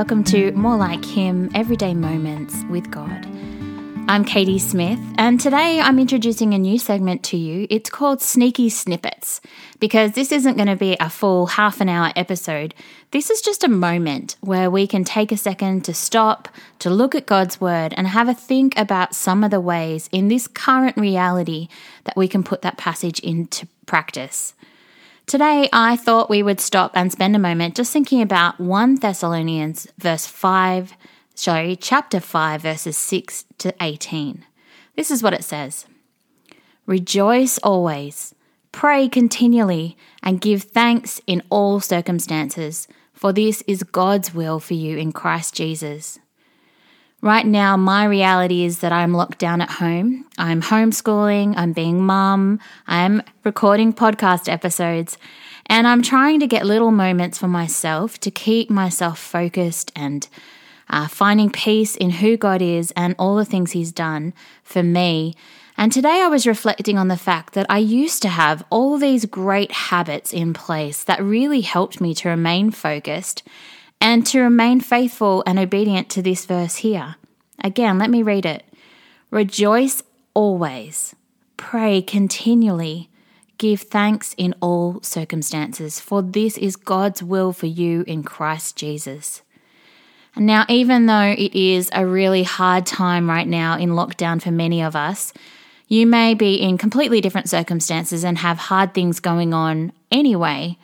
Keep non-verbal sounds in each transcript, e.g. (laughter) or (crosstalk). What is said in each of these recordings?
Welcome to More Like Him Everyday Moments with God. I'm Katie Smith, and today I'm introducing a new segment to you. It's called Sneaky Snippets, because this isn't going to be a full half an hour episode. This is just a moment where we can take a second to stop, to look at God's Word, and have a think about some of the ways in this current reality that we can put that passage into practice. Today, I thought we would stop and spend a moment just thinking about 1 Thessalonians verse 5, sorry, chapter 5, verses 6 to 18. This is what it says Rejoice always, pray continually, and give thanks in all circumstances, for this is God's will for you in Christ Jesus. Right now, my reality is that I'm locked down at home. I'm homeschooling, I'm being mum, I'm recording podcast episodes, and I'm trying to get little moments for myself to keep myself focused and uh, finding peace in who God is and all the things He's done for me. And today I was reflecting on the fact that I used to have all these great habits in place that really helped me to remain focused and to remain faithful and obedient to this verse here. Again, let me read it. Rejoice always, pray continually, give thanks in all circumstances, for this is God's will for you in Christ Jesus. Now, even though it is a really hard time right now in lockdown for many of us, you may be in completely different circumstances and have hard things going on anyway.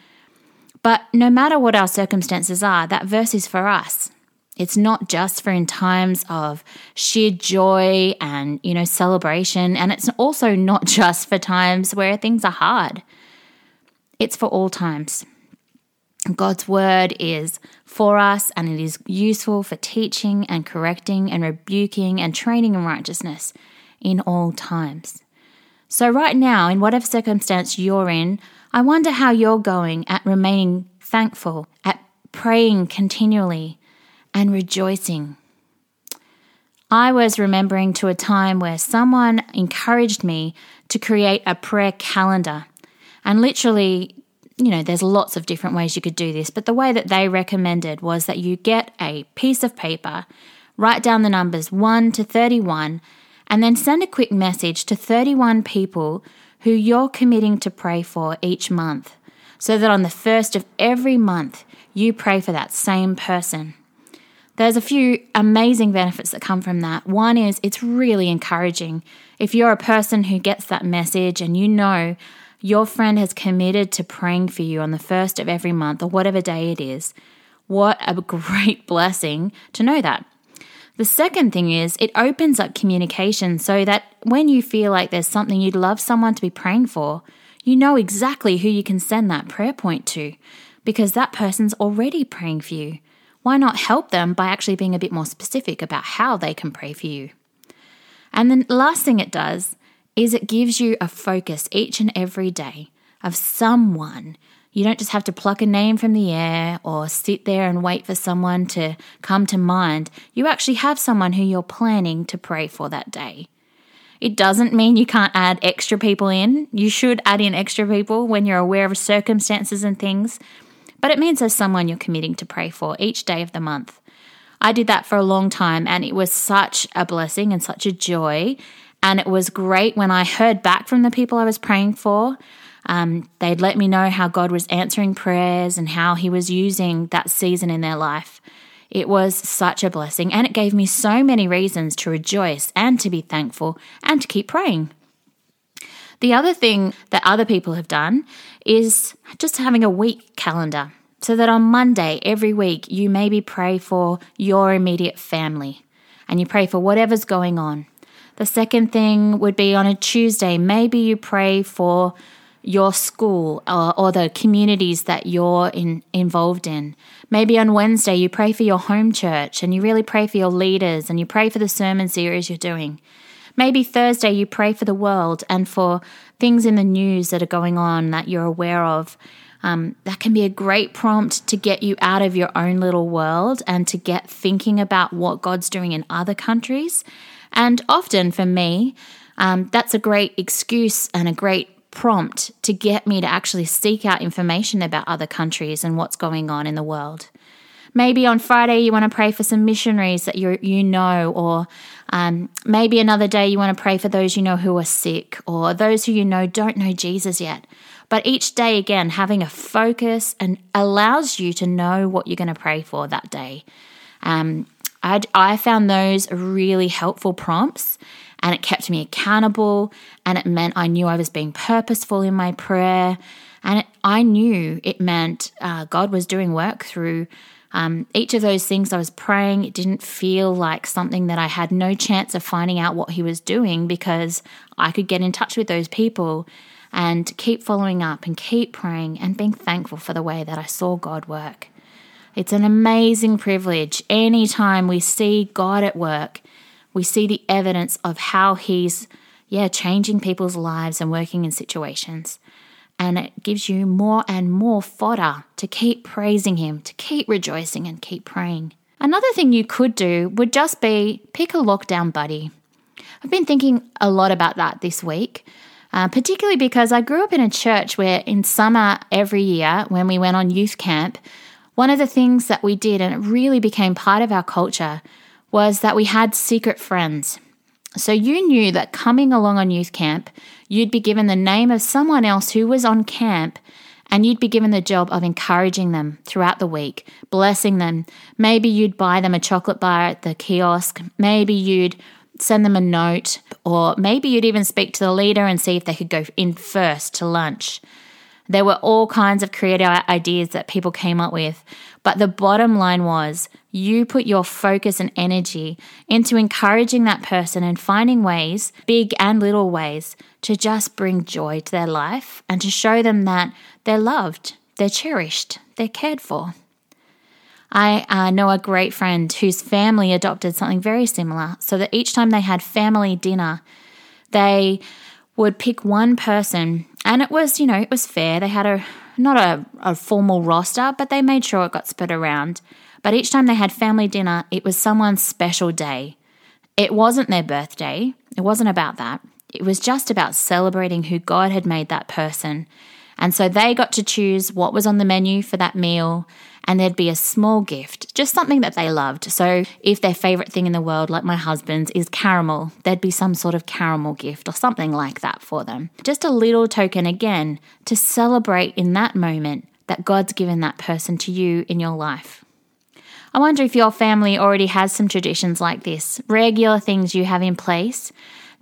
But no matter what our circumstances are, that verse is for us. It's not just for in times of sheer joy and, you know, celebration. And it's also not (laughs) just for times where things are hard. It's for all times. God's word is for us and it is useful for teaching and correcting and rebuking and training in righteousness in all times. So, right now, in whatever circumstance you're in, I wonder how you're going at remaining thankful, at praying continually, and rejoicing. I was remembering to a time where someone encouraged me to create a prayer calendar. And literally, you know, there's lots of different ways you could do this, but the way that they recommended was that you get a piece of paper, write down the numbers 1 to 31, and then send a quick message to 31 people who you're committing to pray for each month, so that on the first of every month, you pray for that same person. There's a few amazing benefits that come from that. One is it's really encouraging. If you're a person who gets that message and you know your friend has committed to praying for you on the first of every month or whatever day it is, what a (laughs) great blessing to know that. The second thing is it opens up communication so that when you feel like there's something you'd love someone to be praying for, you know exactly who you can send that prayer point to because that person's already praying for you. Why not help them by actually being a bit more specific about how they can pray for you? And the last thing it does is it gives you a focus each and every day of someone you don't just have to pluck a name from the air or sit there and wait for someone to come to mind. You actually have someone who you're planning to pray for that day. It doesn't mean you can't add extra people in. You should add in extra people when you're aware of circumstances and things. But it means there's someone you're committing to pray for each day of the month. I did that for a long time and it was such a blessing and such a joy. And it was great when I heard back from the people I was praying for. Um, they'd let me know how God was answering prayers and how He was using that season in their life. It was such a blessing, and it gave me so many reasons to rejoice and to be thankful and to keep praying. The other thing that other people have done is just having a week calendar so that on Monday every week you maybe pray for your immediate family and you pray for whatever's going on. The second thing would be on a Tuesday, maybe you pray for your school or, or the communities that you're in, involved in. Maybe on Wednesday, you pray for your home church and you really pray for your leaders and you pray for the sermon series you're doing. Maybe Thursday, you pray for the world and for things in the news that are going on that you're aware of. Um, that can be a great prompt to get you out of your own little world and to get thinking about what God's doing in other countries. And often for me, um, that's a great excuse and a great prompt to get me to actually seek out information about other countries and what's going on in the world. Maybe on Friday you want to pray for some missionaries that you you know, or um, maybe another day you want to pray for those you know who are sick, or those who you know don't know Jesus yet. But each day, again, having a focus and allows you to know what you're going to pray for that day. Um, I, I found those really helpful prompts and it kept me accountable and it meant I knew I was being purposeful in my prayer and it, I knew it meant uh, God was doing work through um, each of those things I was praying. It didn't feel like something that I had no chance of finding out what He was doing because I could get in touch with those people and keep following up and keep praying and being thankful for the way that I saw God work. It's an amazing privilege anytime we see God at work, we see the evidence of how He's, yeah, changing people's lives and working in situations. And it gives you more and more fodder to keep praising Him, to keep rejoicing and keep praying. Another thing you could do would just be pick a lockdown buddy. I've been thinking a lot about that this week, uh, particularly because I grew up in a church where in summer every year, when we went on youth camp, one of the things that we did, and it really became part of our culture, was that we had secret friends. So you knew that coming along on youth camp, you'd be given the name of someone else who was on camp, and you'd be given the job of encouraging them throughout the week, blessing them. Maybe you'd buy them a chocolate bar at the kiosk. Maybe you'd send them a note, or maybe you'd even speak to the leader and see if they could go in first to lunch. There were all kinds of creative ideas that people came up with, but the bottom line was you put your focus and energy into encouraging that person and finding ways, big and little ways, to just bring joy to their life and to show them that they're loved, they're cherished, they're cared for. I uh, know a great friend whose family adopted something very similar, so that each time they had family dinner, they would pick one person and it was, you know, it was fair. They had a not a, a formal roster, but they made sure it got spread around. But each time they had family dinner, it was someone's special day. It wasn't their birthday. It wasn't about that. It was just about celebrating who God had made that person. And so they got to choose what was on the menu for that meal and there'd be a small gift, just something that they loved. So, if their favorite thing in the world, like my husband's, is caramel, there'd be some sort of caramel gift or something like that for them. Just a little token again to celebrate in that moment that God's given that person to you in your life. I wonder if your family already has some traditions like this, regular things you have in place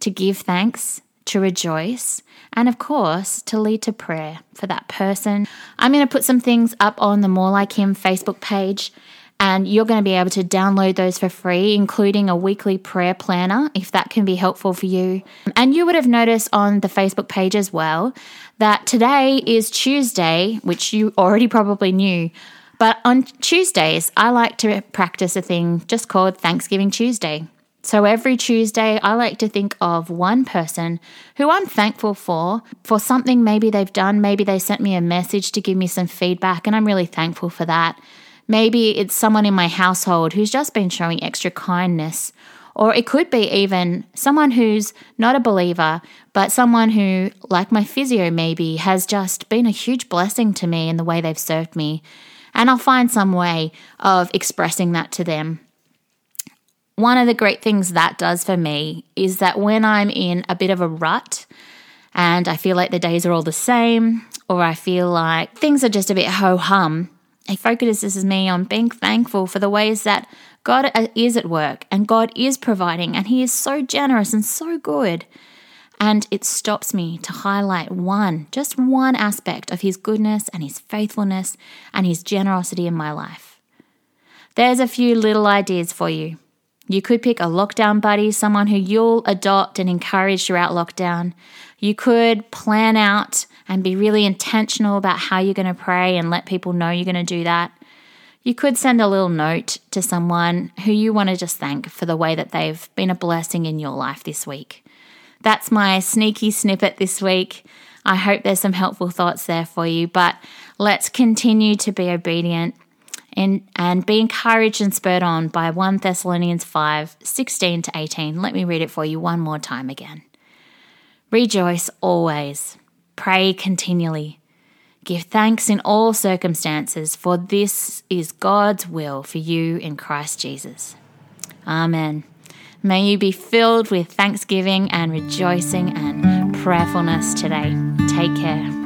to give thanks, to rejoice, and of course, to lead to prayer for that person. I'm going to put some things up on the More Like Him Facebook page. And you're going to be able to download those for free, including a weekly prayer planner, if that can be helpful for you. And you would have noticed on the Facebook page as well that today is Tuesday, which you already probably knew. But on Tuesdays, I like to practice a thing just called Thanksgiving Tuesday. So every Tuesday, I like to think of one person who I'm thankful for, for something maybe they've done. Maybe they sent me a message to give me some feedback, and I'm really thankful for that. Maybe it's someone in my household who's just been showing extra kindness. Or it could be even someone who's not a believer, but someone who, like my physio, maybe has just been a huge blessing to me in the way they've served me. And I'll find some way of expressing that to them one of the great things that does for me is that when I'm in a bit of a rut and I feel like the days are all the same, or I feel like things are just a bit ho hum, it focuses me on being thankful for the ways that God uh, is at work and God is providing, and He is so generous and so good. And it stops me to highlight one, just one aspect of His goodness and His faithfulness and His generosity in my life. There's a few little ideas for you. You could pick a lockdown buddy, someone who you'll adopt and encourage throughout lockdown. You could plan out and be really intentional about how you're going to pray and let people know you're going to do that. You could send a little note to someone who you want to just thank for the way that they've been a blessing in your life this week. That's my sneaky snippet this week. I hope there's some helpful thoughts there for you, but let's continue to be obedient and, and be encouraged and spurred on by 1 Thessalonians 5 16 to 18. Let me read it for you one more time again. Rejoice always, pray continually, Give thanks in all circumstances, for this is God's will for you in Christ Jesus. Amen. May you be filled with thanksgiving and rejoicing and prayerfulness today. Take care.